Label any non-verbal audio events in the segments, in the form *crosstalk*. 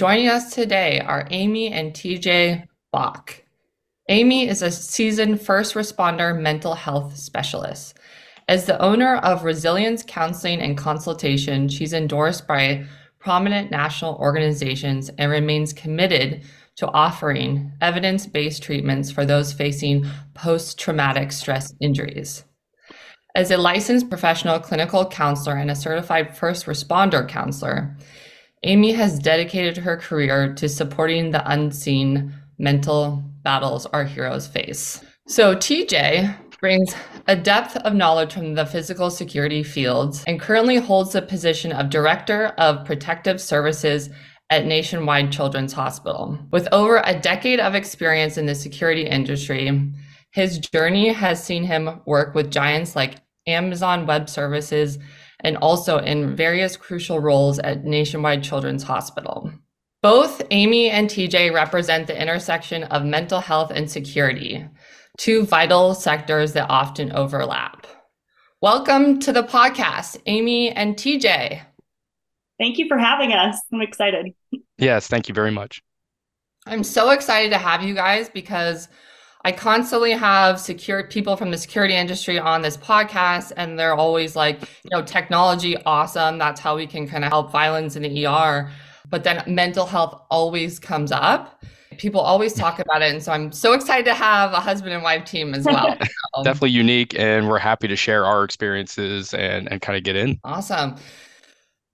joining us today are Amy and TJ Bach. Amy is a seasoned first responder mental health specialist. As the owner of Resilience Counseling and Consultation, she's endorsed by prominent national organizations and remains committed to offering evidence based treatments for those facing post traumatic stress injuries. As a licensed professional clinical counselor and a certified first responder counselor, Amy has dedicated her career to supporting the unseen mental battles our heroes face. So, TJ brings a depth of knowledge from the physical security fields and currently holds the position of Director of Protective Services at Nationwide Children's Hospital. With over a decade of experience in the security industry, his journey has seen him work with giants like Amazon Web Services and also in various crucial roles at Nationwide Children's Hospital. Both Amy and TJ represent the intersection of mental health and security, two vital sectors that often overlap. Welcome to the podcast, Amy and TJ. Thank you for having us. I'm excited. Yes, thank you very much. I'm so excited to have you guys because I constantly have secure people from the security industry on this podcast, and they're always like, you know, technology awesome. That's how we can kind of help violence in the ER. But then mental health always comes up people always talk *laughs* about it. And so I'm so excited to have a husband and wife team as well. *laughs* Um, Definitely unique. And we're happy to share our experiences and, and kind of get in. Awesome.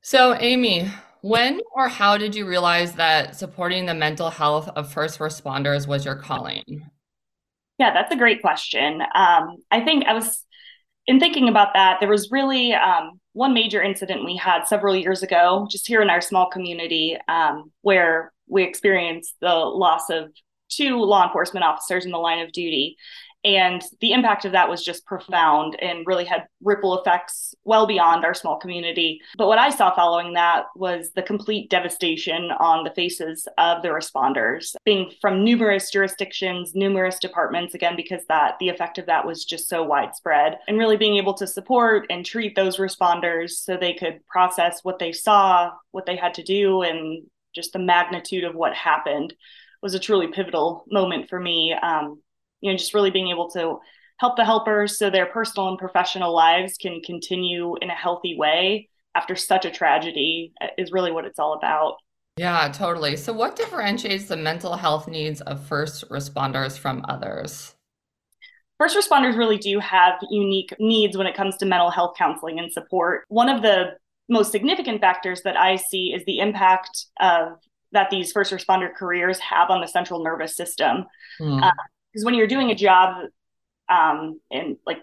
So, Amy, when or how did you realize that supporting the mental health of first responders was your calling? Yeah, that's a great question. Um, I think I was in thinking about that, there was really um, one major incident we had several years ago, just here in our small community, um, where we experienced the loss of two law enforcement officers in the line of duty. And the impact of that was just profound and really had ripple effects well beyond our small community. But what I saw following that was the complete devastation on the faces of the responders, being from numerous jurisdictions, numerous departments, again, because that the effect of that was just so widespread. And really being able to support and treat those responders so they could process what they saw, what they had to do, and just the magnitude of what happened was a truly pivotal moment for me. Um, you know, just really being able to help the helpers so their personal and professional lives can continue in a healthy way after such a tragedy uh, is really what it's all about. Yeah, totally. So, what differentiates the mental health needs of first responders from others? First responders really do have unique needs when it comes to mental health counseling and support. One of the most significant factors that I see is the impact of that these first responder careers have on the central nervous system. Mm. uh, when you're doing a job, um, and like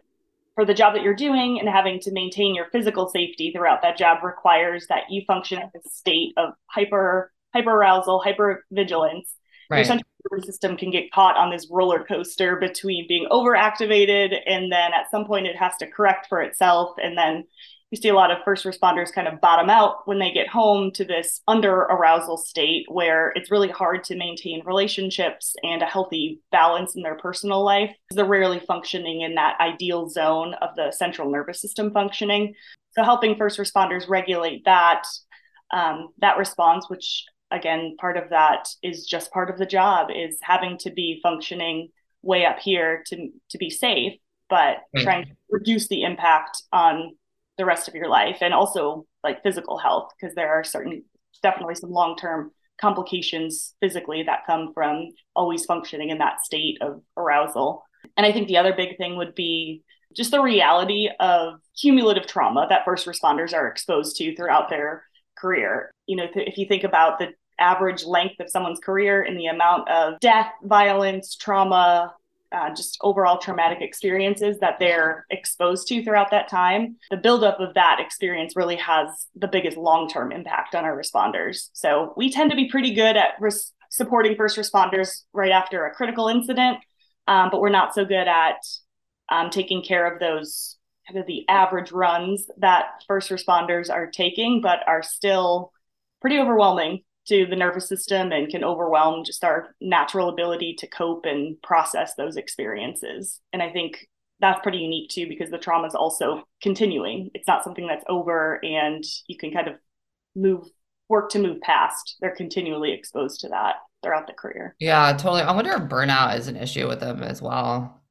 for the job that you're doing and having to maintain your physical safety throughout that job requires that you function in a state of hyper hyper arousal, hyper vigilance. Right. Your central nervous system can get caught on this roller coaster between being overactivated and then at some point it has to correct for itself and then you see a lot of first responders kind of bottom out when they get home to this under arousal state where it's really hard to maintain relationships and a healthy balance in their personal life. They're rarely functioning in that ideal zone of the central nervous system functioning. So helping first responders regulate that um, that response, which again, part of that is just part of the job, is having to be functioning way up here to to be safe, but mm-hmm. trying to reduce the impact on the rest of your life and also like physical health because there are certain definitely some long-term complications physically that come from always functioning in that state of arousal. And i think the other big thing would be just the reality of cumulative trauma that first responders are exposed to throughout their career. You know if you think about the average length of someone's career and the amount of death violence trauma uh, just overall traumatic experiences that they're exposed to throughout that time, the buildup of that experience really has the biggest long term impact on our responders. So we tend to be pretty good at res- supporting first responders right after a critical incident, um, but we're not so good at um, taking care of those kind of the average runs that first responders are taking, but are still pretty overwhelming to the nervous system and can overwhelm just our natural ability to cope and process those experiences. And I think that's pretty unique too because the trauma is also continuing. It's not something that's over and you can kind of move work to move past. They're continually exposed to that throughout the career. Yeah, totally. I wonder if burnout is an issue with them as well.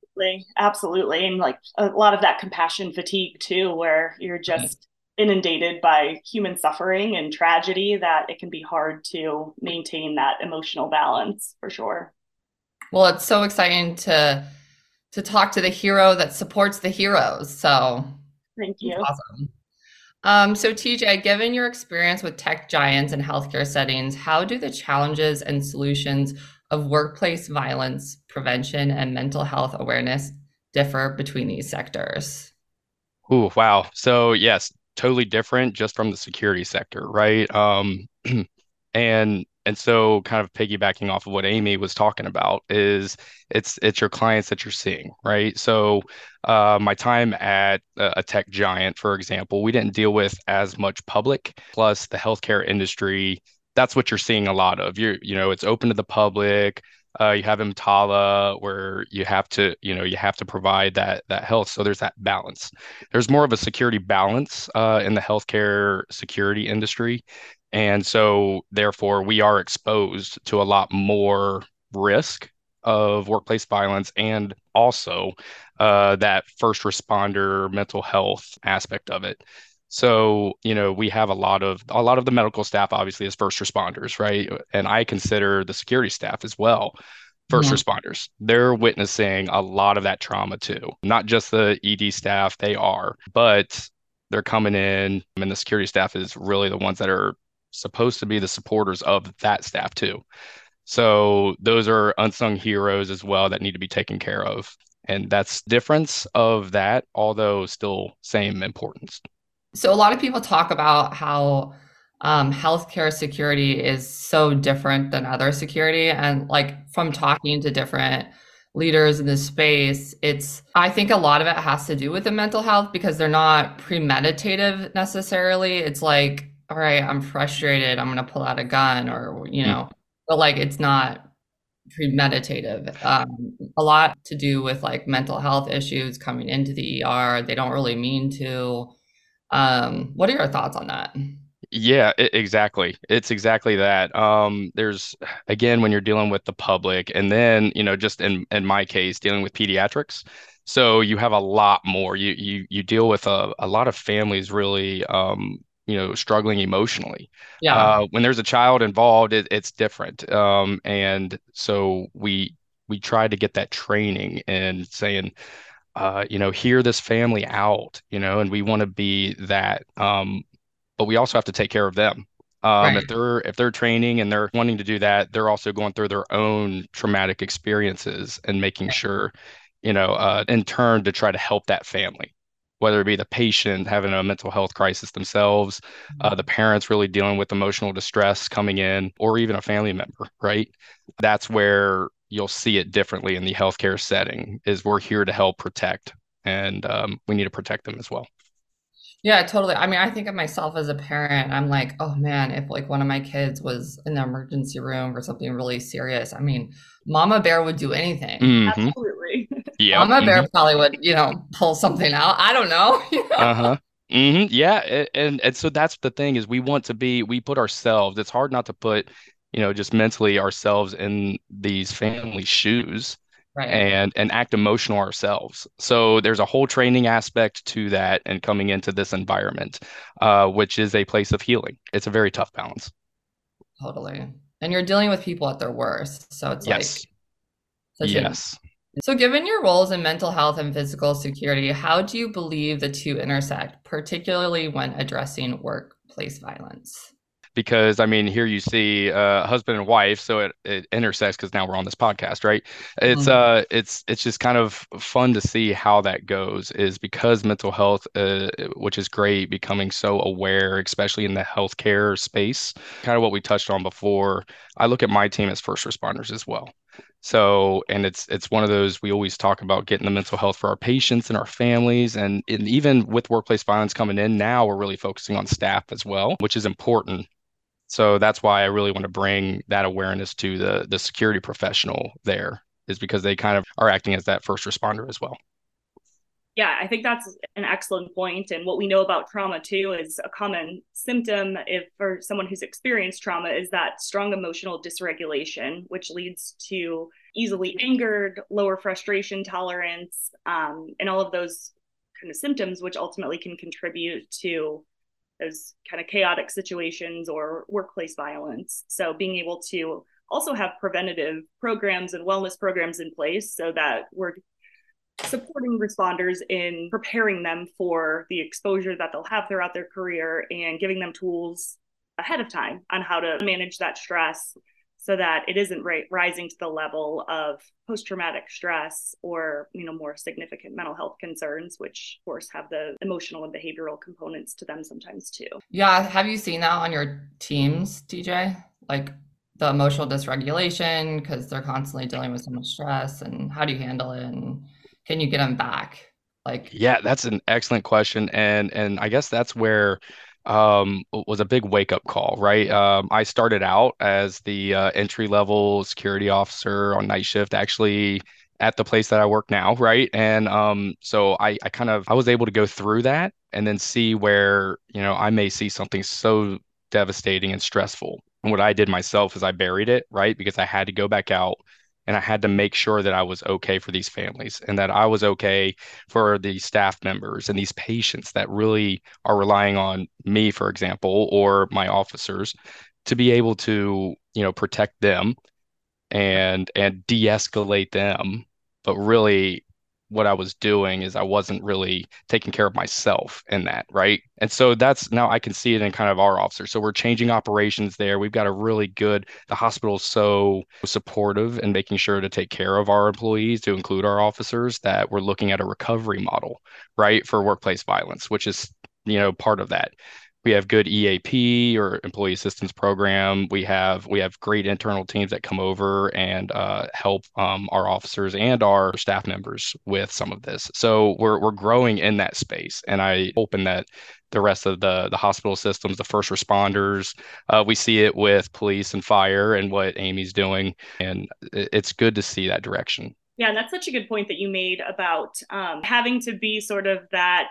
Absolutely. And like a lot of that compassion fatigue too, where you're just inundated by human suffering and tragedy that it can be hard to maintain that emotional balance for sure. Well, it's so exciting to to talk to the hero that supports the heroes. So thank you. Awesome. Um, so TJ, given your experience with tech giants and healthcare settings, how do the challenges and solutions of workplace violence prevention and mental health awareness differ between these sectors? Oh, wow. So yes, totally different just from the security sector, right? Um, *clears throat* and and so kind of piggybacking off of what Amy was talking about is it's it's your clients that you're seeing, right? So uh, my time at a tech giant, for example, we didn't deal with as much public. Plus, the healthcare industry, that's what you're seeing a lot of. You you know, it's open to the public. Uh, you have EMTALA where you have to, you know, you have to provide that that health. So there's that balance. There's more of a security balance uh, in the healthcare security industry, and so therefore we are exposed to a lot more risk of workplace violence and also uh, that first responder mental health aspect of it. So, you know, we have a lot of a lot of the medical staff obviously as first responders, right? And I consider the security staff as well 1st mm-hmm. responders. They're witnessing a lot of that trauma too. Not just the ED staff, they are, but they're coming in and the security staff is really the ones that are supposed to be the supporters of that staff too. So those are unsung heroes as well that need to be taken care of. And that's difference of that, although still same importance. So a lot of people talk about how um, healthcare security is so different than other security, and like from talking to different leaders in this space, it's I think a lot of it has to do with the mental health because they're not premeditative necessarily. It's like, all right, I'm frustrated, I'm gonna pull out a gun, or you know, mm. but like it's not premeditative. Um, a lot to do with like mental health issues coming into the ER. They don't really mean to um, what are your thoughts on that? Yeah, it, exactly. It's exactly that. Um, there's again when you're dealing with the public, and then you know, just in in my case, dealing with pediatrics. So you have a lot more. You you you deal with a, a lot of families really um, you know struggling emotionally yeah uh, when there's a child involved it, it's different um, and so we we try to get that training and saying uh, you know, hear this family out, you know, and we want to be that. Um, but we also have to take care of them. Um, right. If they're if they're training and they're wanting to do that, they're also going through their own traumatic experiences and making right. sure, you know, uh, in turn to try to help that family, whether it be the patient having a mental health crisis themselves, uh, mm-hmm. uh, the parents really dealing with emotional distress coming in, or even a family member, right? That's where you'll see it differently in the healthcare setting is we're here to help protect and um, we need to protect them as well. Yeah totally. I mean i think of myself as a parent. I'm like oh man if like one of my kids was in the emergency room or something really serious i mean mama bear would do anything. Mm-hmm. absolutely. *laughs* Yeah mama mm-hmm. bear probably would you know pull something out. I don't know, *laughs* uh-huh. Mm-hmm. yeah and and so that's the thing is we want to be we put ourselves it's hard not to put you know just mentally ourselves in these family shoes right. and and act emotional ourselves. So there's a whole training aspect to that and coming into this environment uh, which is a place of healing. It's a very tough balance. Totally. And you're dealing with people at their worst. So it's yes. like yes a... so given your roles in mental health and physical security how do you believe the two intersect particularly when addressing workplace violence because I mean, here you see uh, husband and wife, so it, it intersects because now we're on this podcast, right? It's mm-hmm. uh, it's it's just kind of fun to see how that goes. Is because mental health, uh, which is great, becoming so aware, especially in the healthcare space. Kind of what we touched on before. I look at my team as first responders as well. So, and it's it's one of those we always talk about getting the mental health for our patients and our families, and, and even with workplace violence coming in now, we're really focusing on staff as well, which is important so that's why I really want to bring that awareness to the the security professional there is because they kind of are acting as that first responder as well. Yeah, I think that's an excellent point. And what we know about trauma too is a common symptom if for someone who's experienced trauma is that strong emotional dysregulation, which leads to easily angered, lower frustration tolerance, um, and all of those kind of symptoms, which ultimately can contribute to those kind of chaotic situations or workplace violence. So being able to also have preventative programs and wellness programs in place so that we're supporting responders in preparing them for the exposure that they'll have throughout their career and giving them tools ahead of time on how to manage that stress so that it isn't ra- rising to the level of post-traumatic stress or you know more significant mental health concerns which of course have the emotional and behavioral components to them sometimes too. Yeah have you seen that on your teams TJ like the emotional dysregulation because they're constantly dealing with so much stress and how do you handle it and can you get them back? Like yeah that's an excellent question and and i guess that's where um, was a big wake up call, right? Um, I started out as the uh, entry level security officer on night shift, actually at the place that I work now, right? And um, so I, I kind of I was able to go through that and then see where you know I may see something so devastating and stressful. And what I did myself is I buried it, right? Because I had to go back out and I had to make sure that I was okay for these families and that I was okay for the staff members and these patients that really are relying on me, for example, or my officers to be able to, you know, protect them and and de-escalate them, but really what I was doing is I wasn't really taking care of myself in that, right? And so that's now I can see it in kind of our officers. So we're changing operations there. We've got a really good, the hospital is so supportive and making sure to take care of our employees, to include our officers, that we're looking at a recovery model, right, for workplace violence, which is, you know, part of that we have good EAP or employee assistance program. We have we have great internal teams that come over and uh, help um, our officers and our staff members with some of this. So we're we're growing in that space, and I open that the rest of the the hospital systems, the first responders, uh, we see it with police and fire and what Amy's doing, and it's good to see that direction. Yeah, and that's such a good point that you made about um, having to be sort of that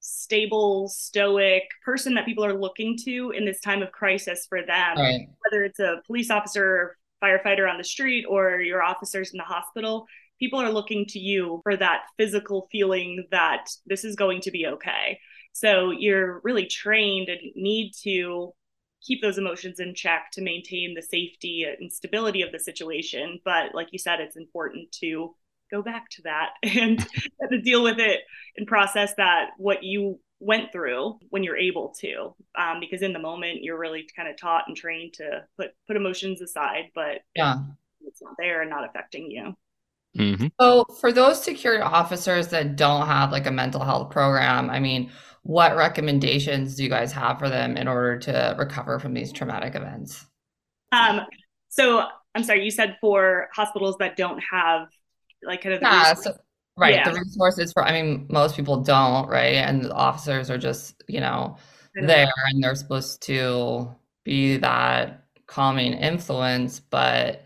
stable, stoic person that people are looking to in this time of crisis for them, right. whether it's a police officer, firefighter on the street, or your officers in the hospital. People are looking to you for that physical feeling that this is going to be okay. So you're really trained and need to keep those emotions in check to maintain the safety and stability of the situation. But like you said, it's important to go back to that *laughs* and to deal with it and process that what you went through when you're able to. Um, because in the moment you're really kind of taught and trained to put put emotions aside but yeah. it's not there and not affecting you. Mm-hmm. so for those security officers that don't have like a mental health program i mean what recommendations do you guys have for them in order to recover from these traumatic events? Um so i'm sorry you said for hospitals that don't have like kind of yeah, so, right yeah. the resources for i mean most people don't right and the officers are just you know there and they're supposed to be that calming influence but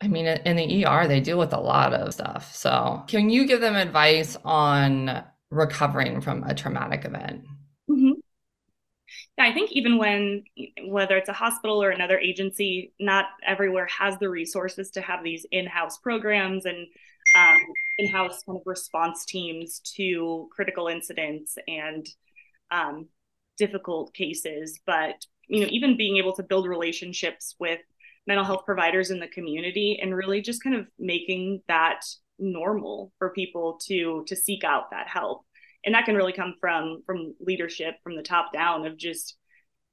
i mean in the er they deal with a lot of stuff so can you give them advice on recovering from a traumatic event mm-hmm. yeah i think even when whether it's a hospital or another agency not everywhere has the resources to have these in-house programs and um, in-house kind of response teams to critical incidents and um, difficult cases. But you know even being able to build relationships with mental health providers in the community and really just kind of making that normal for people to to seek out that help. And that can really come from from leadership from the top down of just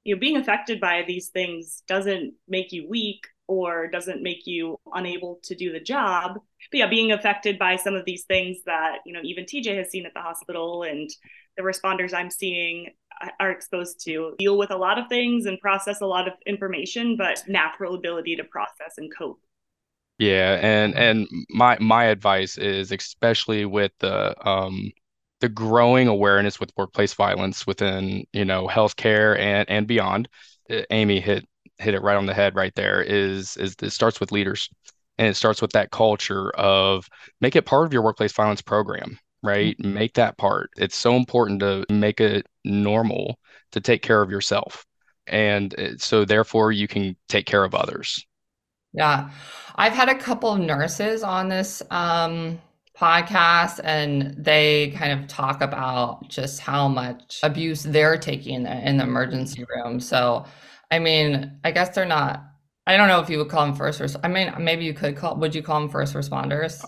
you know being affected by these things doesn't make you weak or doesn't make you unable to do the job. But yeah, being affected by some of these things that, you know, even TJ has seen at the hospital and the responders I'm seeing are exposed to deal with a lot of things and process a lot of information, but natural ability to process and cope. Yeah, and and my my advice is especially with the um the growing awareness with workplace violence within, you know, healthcare and and beyond. Amy hit hit it right on the head right there is is it starts with leaders and it starts with that culture of make it part of your workplace violence program right? Make that part. It's so important to make it normal to take care of yourself. And so, therefore, you can take care of others. Yeah. I've had a couple of nurses on this um, podcast, and they kind of talk about just how much abuse they're taking in the, in the emergency room. So, I mean, I guess they're not. I don't know if you would call them first. Res- I mean, maybe you could call. Would you call them first responders?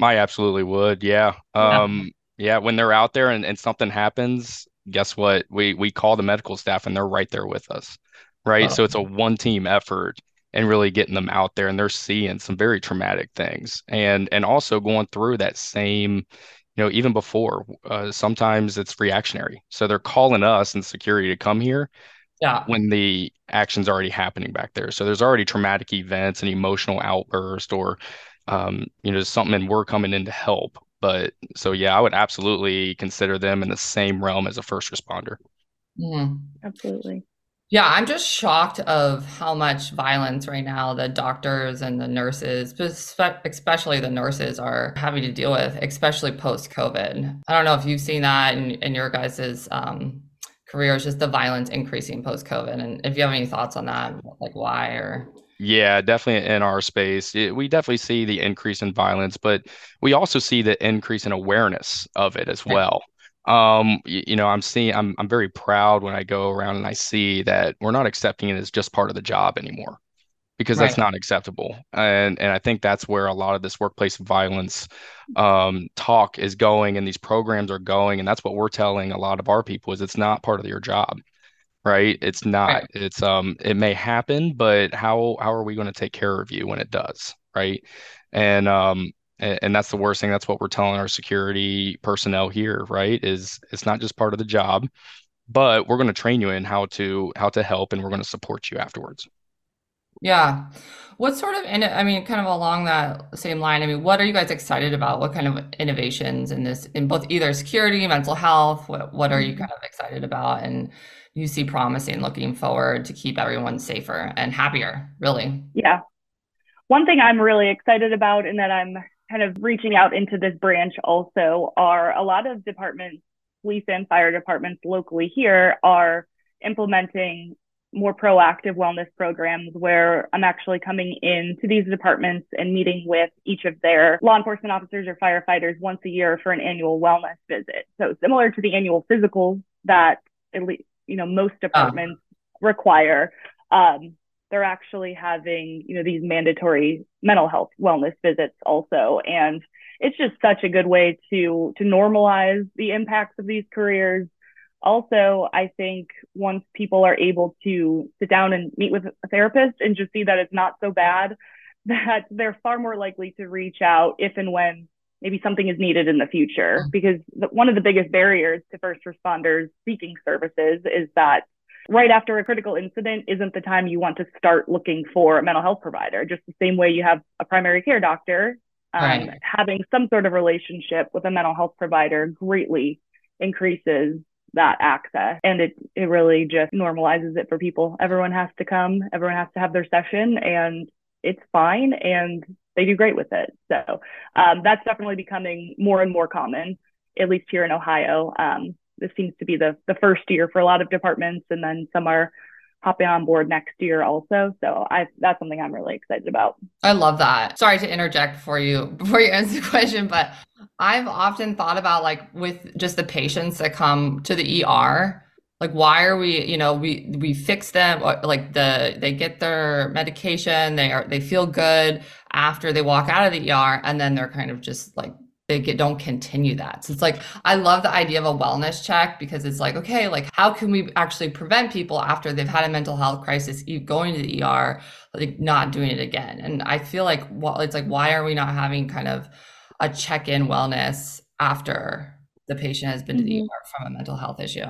I absolutely would. Yeah. Um, yeah. yeah. When they're out there and, and something happens, guess what? We we call the medical staff and they're right there with us. Right. Oh. So it's a one team effort and really getting them out there and they're seeing some very traumatic things and and also going through that same you know even before uh, sometimes it's reactionary so they're calling us and security to come here yeah. when the action's already happening back there so there's already traumatic events and emotional outburst or um, you know something and we're coming in to help but so yeah i would absolutely consider them in the same realm as a first responder mm. absolutely yeah, I'm just shocked of how much violence right now the doctors and the nurses, especially the nurses, are having to deal with, especially post COVID. I don't know if you've seen that in, in your guys's um, careers, just the violence increasing post COVID, and if you have any thoughts on that, like why or. Yeah, definitely in our space. It, we definitely see the increase in violence, but we also see the increase in awareness of it as well um, you, you, know, I'm seeing, I'm, I'm very proud when I go around and I see that we're not accepting it as just part of the job anymore because right. that's not acceptable. And, and I think that's where a lot of this workplace violence um, talk is going and these programs are going. And that's what we're telling a lot of our people is it's not part of your job right it's not right. it's um it may happen but how how are we going to take care of you when it does right and um and, and that's the worst thing that's what we're telling our security personnel here right is it's not just part of the job but we're going to train you in how to how to help and we're going to support you afterwards yeah. What sort of i mean kind of along that same line i mean what are you guys excited about? What kind of innovations in this in both either security mental health what, what are you mm-hmm. kind of excited about? And you see promising looking forward to keep everyone safer and happier really. Yeah. One thing i'm really excited about and that i'm kind of reaching out into this branch also are a lot of departments, police and fire departments locally here are implementing more proactive wellness programs where I'm actually coming into these departments and meeting with each of their law enforcement officers or firefighters once a year for an annual wellness visit. So similar to the annual physicals that at least you know most ah. departments require. Um, they're actually having, you know, these mandatory mental health wellness visits also. And it's just such a good way to to normalize the impacts of these careers. Also, I think once people are able to sit down and meet with a therapist and just see that it's not so bad, *laughs* that they're far more likely to reach out if and when maybe something is needed in the future. Mm-hmm. Because the, one of the biggest barriers to first responders seeking services is that right after a critical incident isn't the time you want to start looking for a mental health provider. Just the same way you have a primary care doctor, um, right. having some sort of relationship with a mental health provider greatly increases that access. And it it really just normalizes it for people. Everyone has to come. Everyone has to have their session and it's fine and they do great with it. So um, that's definitely becoming more and more common at least here in ohio. Um, this seems to be the the first year for a lot of departments, and then some are hopping on board next year also. So I that's something I'm really excited about. I love that. Sorry to interject for you *laughs* before you answer the question, but I've often thought about like with just the patients that come to the ER, like why are we, you know, we we fix them like the they get their medication, they are they feel good after they walk out of the ER and then they're kind of just like they get, don't continue that. So it's like, I love the idea of a wellness check because it's like, okay, like how can we actually prevent people after they've had a mental health crisis going to the ER, like not doing it again? And I feel like, well, it's like, why are we not having kind of a check in wellness after the patient has been mm-hmm. to the. ER from a mental health issue?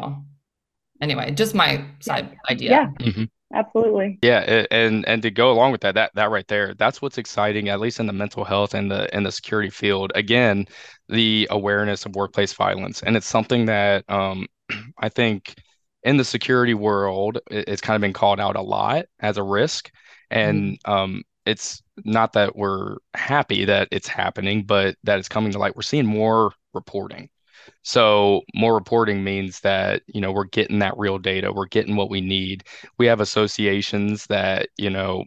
Anyway, just my side idea. Yeah. Mm-hmm absolutely yeah and and to go along with that that that right there that's what's exciting at least in the mental health and the and the security field again the awareness of workplace violence and it's something that um *clears throat* i think in the security world it's kind of been called out a lot as a risk and mm-hmm. um it's not that we're happy that it's happening, but that it's coming to light. We're seeing more reporting. So more reporting means that, you know, we're getting that real data, we're getting what we need. We have associations that, you know,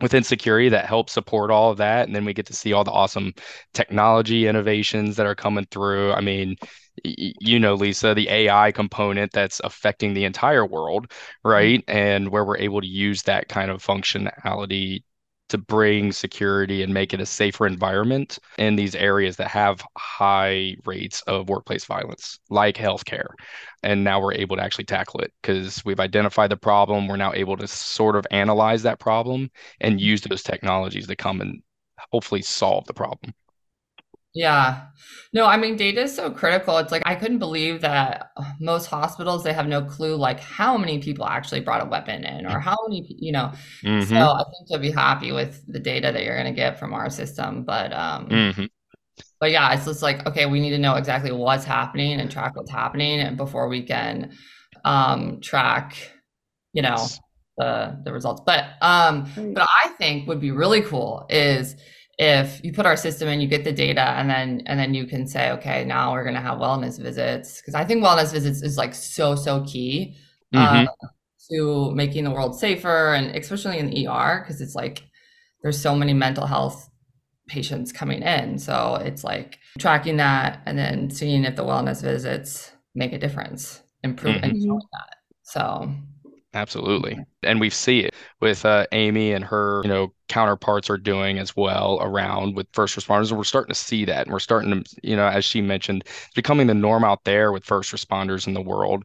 within security that help support all of that. And then we get to see all the awesome technology innovations that are coming through. I mean, you know, Lisa, the AI component that's affecting the entire world, mm-hmm. right? And where we're able to use that kind of functionality to bring security and make it a safer environment in these areas that have high rates of workplace violence, like healthcare. And now we're able to actually tackle it because we've identified the problem. We're now able to sort of analyze that problem and use mm-hmm. those technologies to come and hopefully solve the problem. Yeah. No, I mean, data is so critical. It's like I couldn't believe that most hospitals they have no clue like how many people actually brought a weapon in or how many, you know. Mm-hmm. So I think you'll be happy with the data that you're going to get from our system, but um mm-hmm. but yeah, it's just like okay, we need to know exactly what's happening and track what's happening and before we can um track, you know, the the results. But um but I think would be really cool is if you put our system in you get the data and then and then you can say okay now we're going to have wellness visits because i think wellness visits is like so so key mm-hmm. uh, to making the world safer and especially in the er because it's like there's so many mental health patients coming in so it's like tracking that and then seeing if the wellness visits make a difference improve mm-hmm. and showing that so Absolutely. And we see it with uh, Amy and her, you know, counterparts are doing as well around with first responders. And we're starting to see that. And we're starting to, you know, as she mentioned, it's becoming the norm out there with first responders in the world.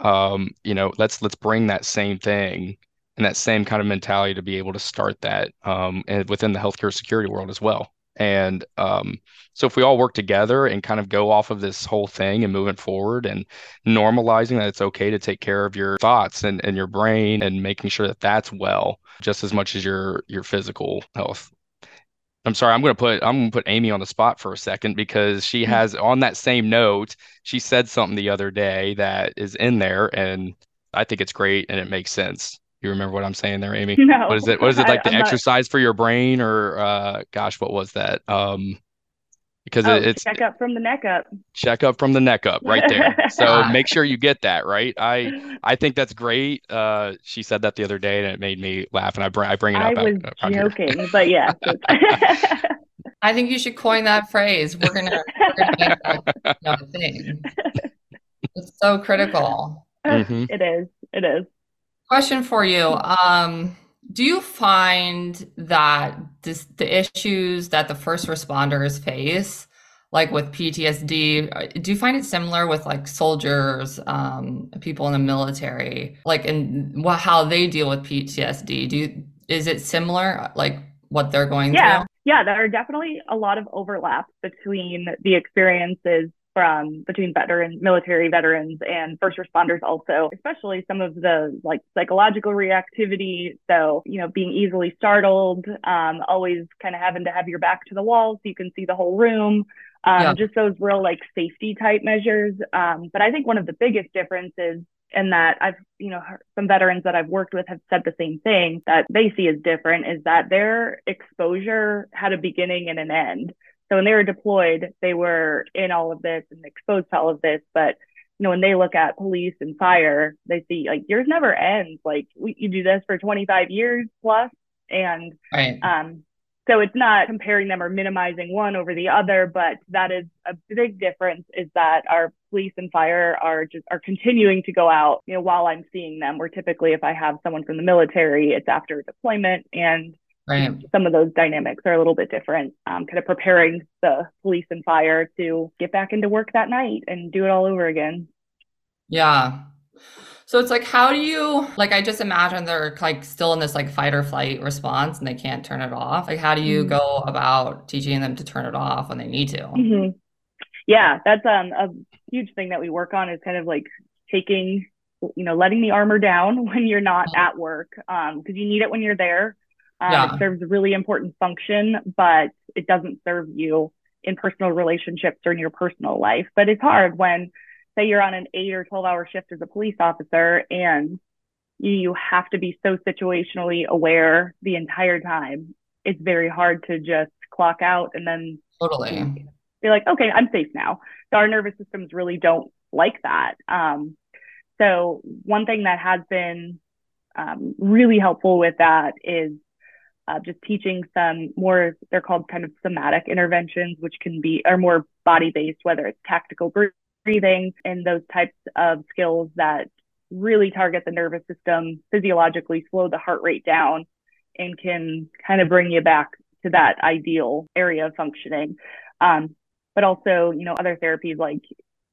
Um, you know, let's let's bring that same thing and that same kind of mentality to be able to start that um, and within the healthcare security world as well. And um, so if we all work together and kind of go off of this whole thing and moving forward and normalizing that it's okay to take care of your thoughts and, and your brain and making sure that that's well just as much as your your physical health. I'm sorry, I'm going to put I'm to put Amy on the spot for a second because she mm-hmm. has on that same note, she said something the other day that is in there and I think it's great and it makes sense. You remember what I'm saying there, Amy? No. What is it? What is it *laughs* like I, the I'm exercise not... for your brain or uh gosh, what was that? Um because oh, it's check up from the neck up. Check up from the neck up right there. *laughs* so make sure you get that, right? I *laughs* I think that's great. Uh she said that the other day and it made me laugh and I bring I bring it up. I was out, joking, but yeah. I think you should coin that phrase. We're gonna, we're gonna make that thing. It's so critical. Mm-hmm. It is. It is. Question for you. Um, do you find that this, the issues that the first responders face, like with PTSD, do you find it similar with like soldiers, um, people in the military, like in what, how they deal with PTSD? Do you, is it similar, like what they're going yeah. through? Yeah, there are definitely a lot of overlaps between the experiences from between veteran military veterans and first responders also especially some of the like psychological reactivity so you know being easily startled um, always kind of having to have your back to the wall so you can see the whole room um, yeah. just those real like safety type measures um, but i think one of the biggest differences in that I've, you know, some veterans that I've worked with have said the same thing that they see as different is that their exposure had a beginning and an end. So when they were deployed, they were in all of this and exposed to all of this. But you know, when they look at police and fire, they see like yours never ends. Like we, you do this for 25 years plus, and right. um, so it's not comparing them or minimizing one over the other, but that is a big difference. Is that our police and fire are just are continuing to go out. You know, while I'm seeing them, where typically if I have someone from the military, it's after deployment and Right. Some of those dynamics are a little bit different, um, kind of preparing the police and fire to get back into work that night and do it all over again. Yeah. So it's like, how do you, like, I just imagine they're like still in this like fight or flight response and they can't turn it off. Like, how do you mm-hmm. go about teaching them to turn it off when they need to? Mm-hmm. Yeah, that's um, a huge thing that we work on is kind of like taking, you know, letting the armor down *laughs* when you're not uh-huh. at work because um, you need it when you're there um, yeah. It serves a really important function, but it doesn't serve you in personal relationships or in your personal life. But it's hard when, say, you're on an eight or 12 hour shift as a police officer and you, you have to be so situationally aware the entire time. It's very hard to just clock out and then totally be like, okay, I'm safe now. So our nervous systems really don't like that. Um, so one thing that has been um, really helpful with that is uh, just teaching some more, they're called kind of somatic interventions, which can be, are more body based, whether it's tactical breathing and those types of skills that really target the nervous system physiologically, slow the heart rate down, and can kind of bring you back to that ideal area of functioning. Um, but also, you know, other therapies like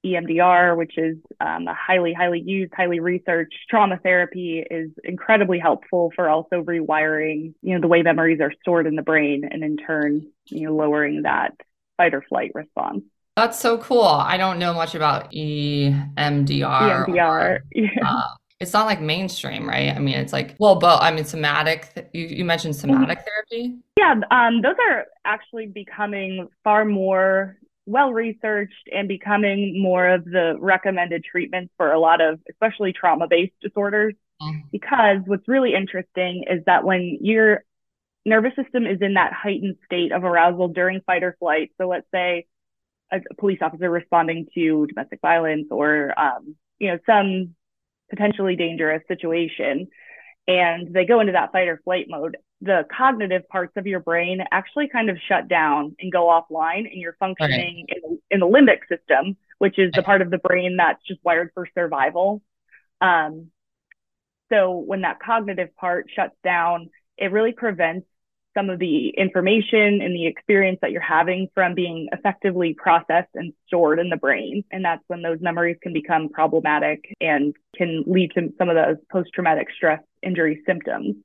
EMDR, which is um, a highly, highly used, highly researched trauma therapy, is incredibly helpful for also rewiring, you know, the way memories are stored in the brain, and in turn, you know, lowering that fight or flight response. That's so cool. I don't know much about EMDR. EMDR. Or, yeah. uh, *laughs* it's not like mainstream, right? I mean, it's like, well, but I mean, somatic, th- you, you mentioned somatic therapy. Yeah, um, those are actually becoming far more well researched and becoming more of the recommended treatments for a lot of, especially trauma based disorders. Mm. Because what's really interesting is that when your nervous system is in that heightened state of arousal during fight or flight, so let's say a, police officer responding to domestic violence or um, you know some potentially dangerous situation, and they go into that fight or flight mode, the cognitive parts of your brain actually kind of shut down and go offline and you're functioning okay. in, in, the limbic system which is the part of the brain that's just wired for survival um, so when that cognitive part shuts down it really prevents some of the information and the experience that you're having from being effectively processed and stored in the brain. And that's when those memories can become problematic and can lead to some of those post traumatic stress injury symptoms.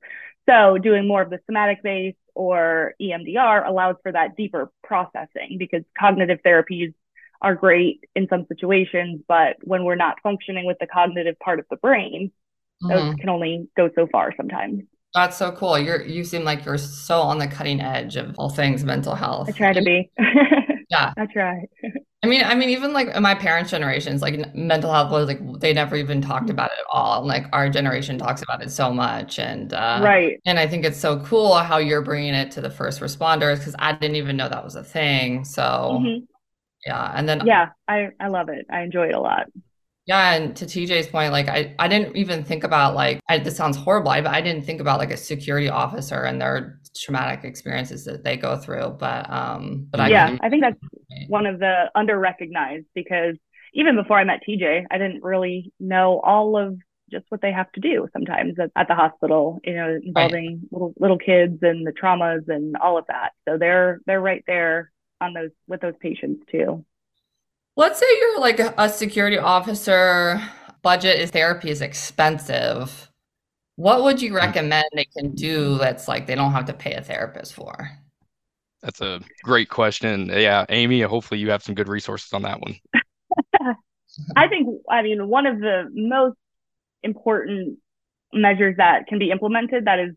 So doing more of the somatic base or EMDR allows for that deeper processing because cognitive therapies are great in some situations, but when we're not functioning with the cognitive part of the brain, mm-hmm. those can only go so far sometimes. That's so cool. You're you seem like you're so on the cutting edge of all things mental health. I try to be. yeah. *laughs* I try. *laughs* I mean, I mean, even like my parents' generations, like mental health was like they never even talked about it at all. And like our generation talks about it so much, and uh, right. And I think it's so cool how you're bringing it to the first responders because I didn't even know that was a thing. So mm-hmm. yeah, and then yeah, I I love it. I enjoy it a lot. Yeah, and to TJ's point, like I, I didn't even think about like I, this sounds horrible, but I didn't think about like a security officer and their traumatic experiences that they go through. But um, but I yeah, I think that's one of the under recognized because even before I met TJ, I didn't really know all of just what they have to do sometimes at, at the hospital. You know, involving right. little little kids and the traumas and all of that. So they're they're right there on those with those patients too. Let's say you're like a security officer, budget is therapy is expensive. What would you recommend they can do that's like they don't have to pay a therapist for? That's a great question. Yeah, Amy, hopefully you have some good resources on that one. *laughs* I think, I mean, one of the most important measures that can be implemented that is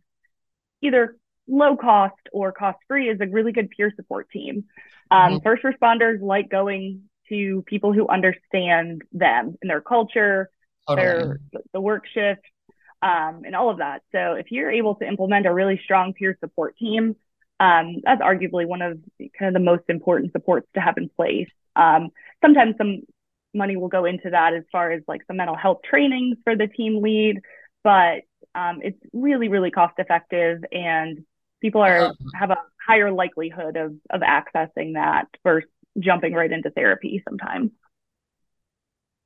either low cost or cost free is a really good peer support team. Um, mm-hmm. First responders like going to people who understand them and their culture, totally. their the work shift, um, and all of that. So if you're able to implement a really strong peer support team, um, that's arguably one of the, kind of the most important supports to have in place. Um, sometimes some money will go into that as far as like some mental health trainings for the team lead, but um, it's really really cost effective and people are have a higher likelihood of of accessing that versus jumping right into therapy sometimes.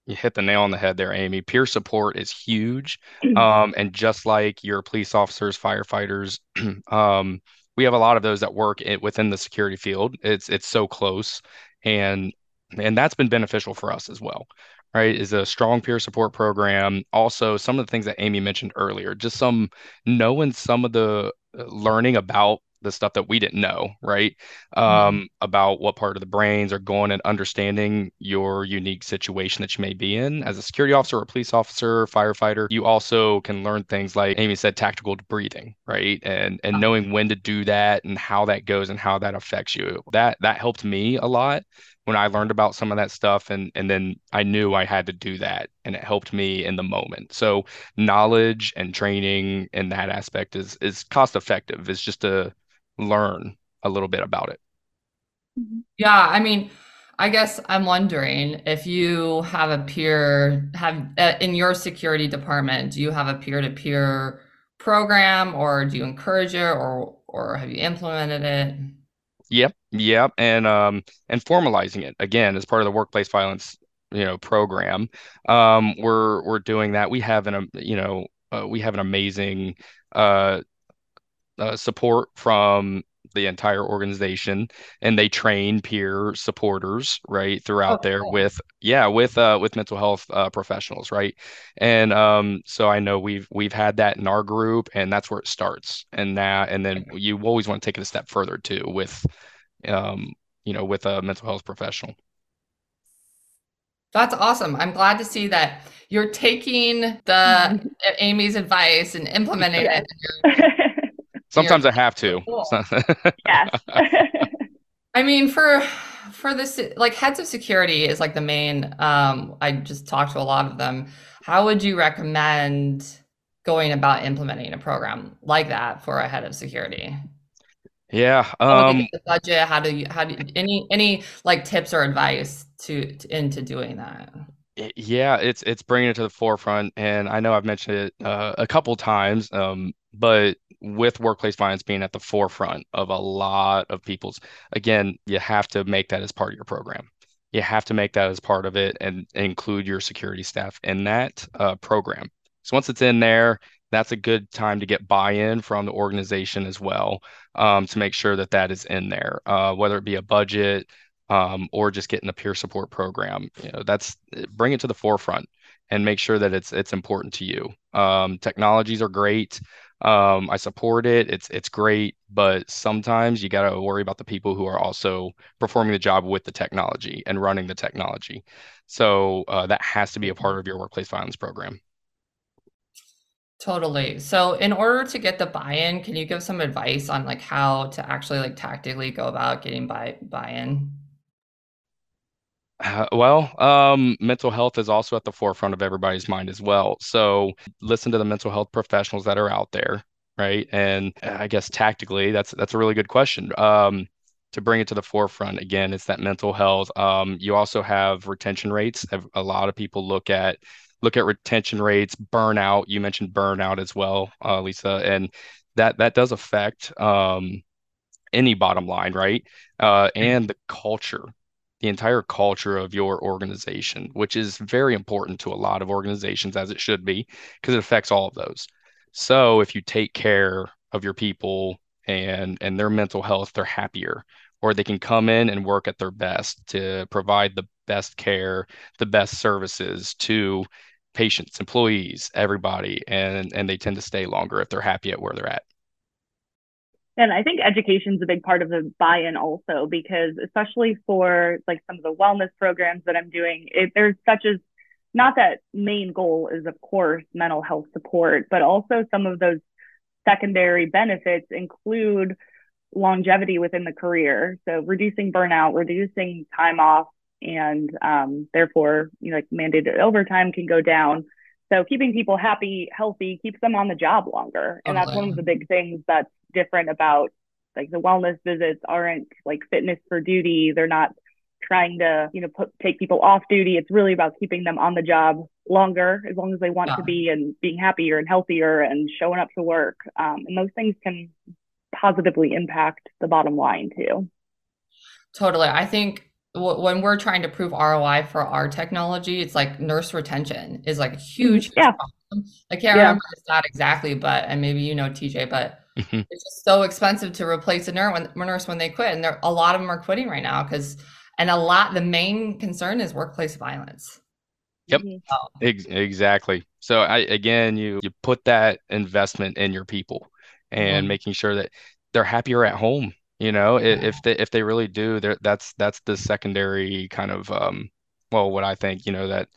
You hit the nail on the head there, Amy. Peer support is huge. *clears throat* Um, and just like your police officers, firefighters, *clears throat* um, we have a lot of those that work in, within the security field. It's it's so close, and and that's been beneficial for us as well. Right, is a strong peer support program. Also, some of the things that Amy mentioned earlier, just some knowing some of the uh, learning about the stuff that we didn't know, right? Um, mm-hmm. About what part of the brains are going and understanding your unique situation that you may be in as a security officer or police officer, firefighter. You also can learn things like Amy said, tactical breathing, right? And and uh-huh. knowing when to do that and how that goes and how that affects you. That that helped me a lot when I learned about some of that stuff and and then I knew I had to do that and it helped me in the moment. So knowledge and training in that aspect is is cost effective. It's just to learn a little bit about it. Mm-hmm. Yeah, I mean, I guess I'm wondering if you have a peer have uh, in your security department, do you have a peer-to-peer program or do you encourage it or or have you implemented it? Yep, yep, and um and formalizing it again as part of the workplace violence you know program. Um, we're we're doing that. We have an um, you know uh, we have an amazing uh, uh, support from the entire organization and they train peer supporters right throughout oh, there with yeah with uh with mental health uh, professionals right? And um so i know we've we've had that in our group and that's where it starts. And that and then you always want to take it a step further too with um you know with a mental health professional. That's awesome. I'm glad to see that you're taking the Amy's advice and implementing it. Sometimes I have to. Cool. yes. *laughs* I mean, for for this, like heads of security is like the main. Um, I just talked to a lot of them. How would you recommend going about implementing a program like that for a head of security? Yeah. Um, the budget. How do you? How do you, any any like tips or advice to, to into doing that? Yeah, it's it's bringing it to the forefront, and I know I've mentioned it uh, a couple times, um, but with workplace violence being at the forefront of a lot of people's again you have to make that as part of your program. You have to make that as part of it and, include your security staff in that uh, program. So once it's in there that's a good time to get buy-in from the organization as well um, to make sure that that is in there uh, whether it be a budget um, or just getting a peer support program you know that's bring it to the forefront and make sure that it's it's important to you. Um, technologies are great um, I support it. It's it's great, but sometimes you got to worry about the people who are also performing the job with the technology and running the technology. So uh, that has to be a part of your workplace violence program. Totally. So in order to get the buy-in, can you give some advice on like how to actually like tactically go about getting buy buy-in? Uh, well, um, mental health is also at the forefront of everybody's mind as well. So listen to the mental health professionals that are out there, right? And I guess tactically, that's that's a really good question. Um, to bring it to the forefront again, it's that mental health. Um, you also have retention rates. A lot of people look at look at retention rates, burnout. You mentioned burnout as well, uh, Lisa, and that that does affect um, any bottom line, right? Uh, and the culture the entire culture of your organization, which is very important to a lot of organizations, as it should be, because it affects all of those. So if you take care of your people and and their mental health, they're happier, or they can come in and work at their best to provide the best care, the best services to patients, employees, everybody, and and they tend to stay longer if they're happy at where they're at. And I think education is a big part of the buy-in also, because especially for like some of the wellness programs that I'm doing, it, there's such as not that main goal is of course mental health support, but also some of those secondary benefits include longevity within the career. So reducing burnout, reducing time off, and um, therefore, you know, like mandated overtime can go down. So keeping people happy, healthy, keeps them on the job longer. And that's one of the big things that's different about like the wellness visits aren't like fitness for duty. They're not trying to, you know, put take people off duty. It's really about keeping them on the job longer as long as they want yeah. to be and being happier and healthier and showing up to work. Um, and those things can positively impact the bottom line too. Totally. I think when we're trying to prove ROI for our technology, it's like nurse retention is like a huge, yeah. Problem. I can't yeah. remember the stat exactly, but and maybe you know TJ, but mm-hmm. it's just so expensive to replace a nurse when, they quit, and there a lot of them are quitting right now because, and a lot the main concern is workplace violence. Yep. Ex- exactly. So I again, you you put that investment in your people and mm-hmm. making sure that they're happier at home you know, if they if they really do, that's that's the secondary kind of um, well, what I think, you know, that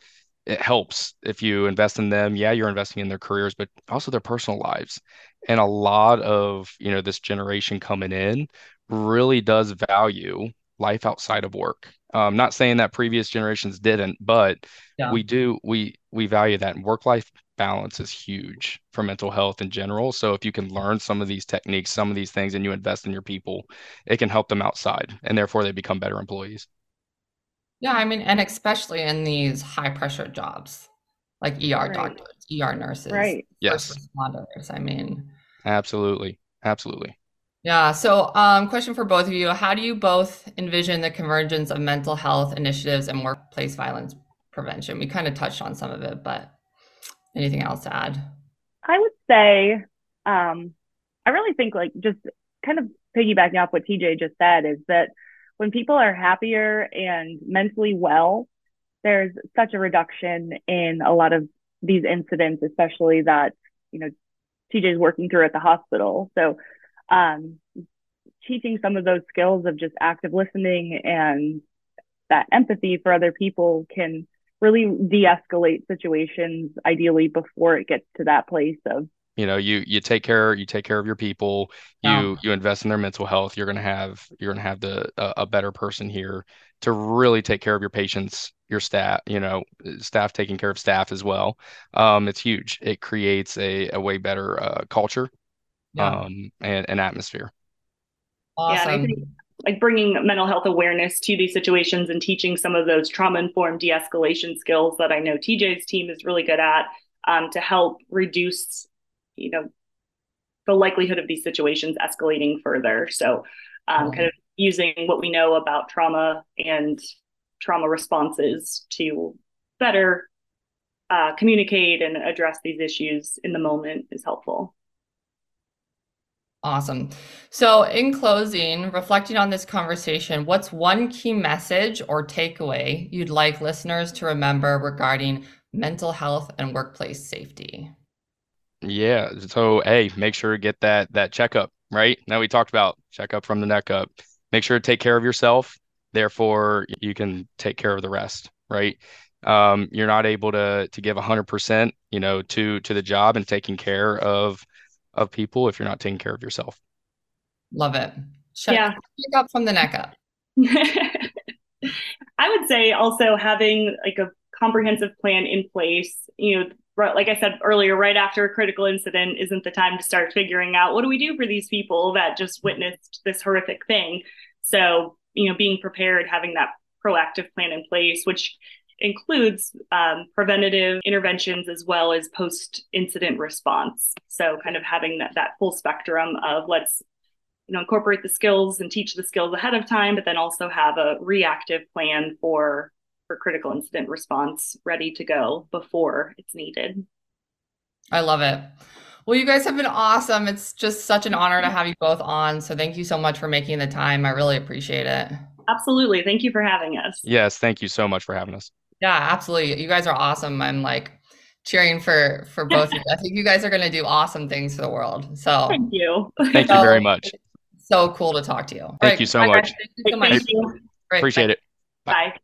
it helps if you invest in them. Yeah, you're investing in their careers, but also their personal lives. And a lot of, you know, this generation coming in really does value life outside of work. Um, not saying that previous generations didn't, but Yeah. we do we we value that. And work life balance is huge for mental health in general. So if you can learn some of these techniques, some of these things, and you invest in your people, it can help them outside, and therefore they become better employees. Yeah, I mean, and especially in these high pressure jobs, like ER Right. doctors, ER nurses, Right. Yes, responders. I mean, absolutely, absolutely. yeah. So, um, question for both of you: How do you both envision the convergence of mental health initiatives and workplace violence prevention? We kind of touched on some of it, but anything else to add? I would say, um, I really think like just kind of piggybacking off what TJ just said is that when people are happier and mentally well, there's such a reduction in a lot of these incidents, especially that, you know, TJ is working through at the hospital. So, um, teaching some of those skills of just active listening and that empathy for other people can really de-escalate situations ideally before it gets to that place of you know you you take care you take care of your people Yeah. you you invest in their mental health you're going to have you're going to have the a, a better person here to really take care of your patients your staff you know staff taking care of staff as well. Um it's huge. It creates a, a way better uh, culture Yeah, um and an atmosphere. Yeah, and I awesome. think like bringing mental health awareness to these situations and teaching some of those trauma informed de escalation skills that I know TJ's team is really good at um, to help reduce, you know, the likelihood of these situations escalating further. So, um, kind of using what we know about trauma and trauma responses to better uh, communicate and address these issues in the moment is helpful. Awesome. So, in closing, reflecting on this conversation, what's one key message or takeaway you'd like listeners to remember regarding mental health and workplace safety? yeah so hey make sure to get that that checkup right now we talked about checkup from the neck up make sure to take care of yourself therefore you can take care of the rest right um, you're not able to to give 100% you know to to the job and taking care of of people if you're not taking care of yourself Love it. Check, Yeah. check up from the neck up. *laughs* I would say also having like a comprehensive plan in place, you know, right- like I said earlier, right after a critical incident isn't the time to start figuring out what do we do for these people that just witnessed this horrific thing. So, you know, being prepared, having that proactive plan in place, which includes um, preventative interventions as well as post incident response. So, kind of having that, that full spectrum of let's you know incorporate the skills and teach the skills ahead of time but then also have a reactive plan for for critical incident response ready to go before it's needed I love it. Well, you guys have been awesome. It's just such an honor to have you both on. So, thank you so much for making the time. I really appreciate it. absolutely thank you for having us yes thank you so much for having us Yeah, absolutely. You guys are awesome. I'm like cheering for for both of you. I think you guys are going to do awesome things for the world. So, thank you thank you very much so cool to talk to you. Thank right, you so bye, guys. much. Thank you so much. thank you Great, appreciate bye. it bye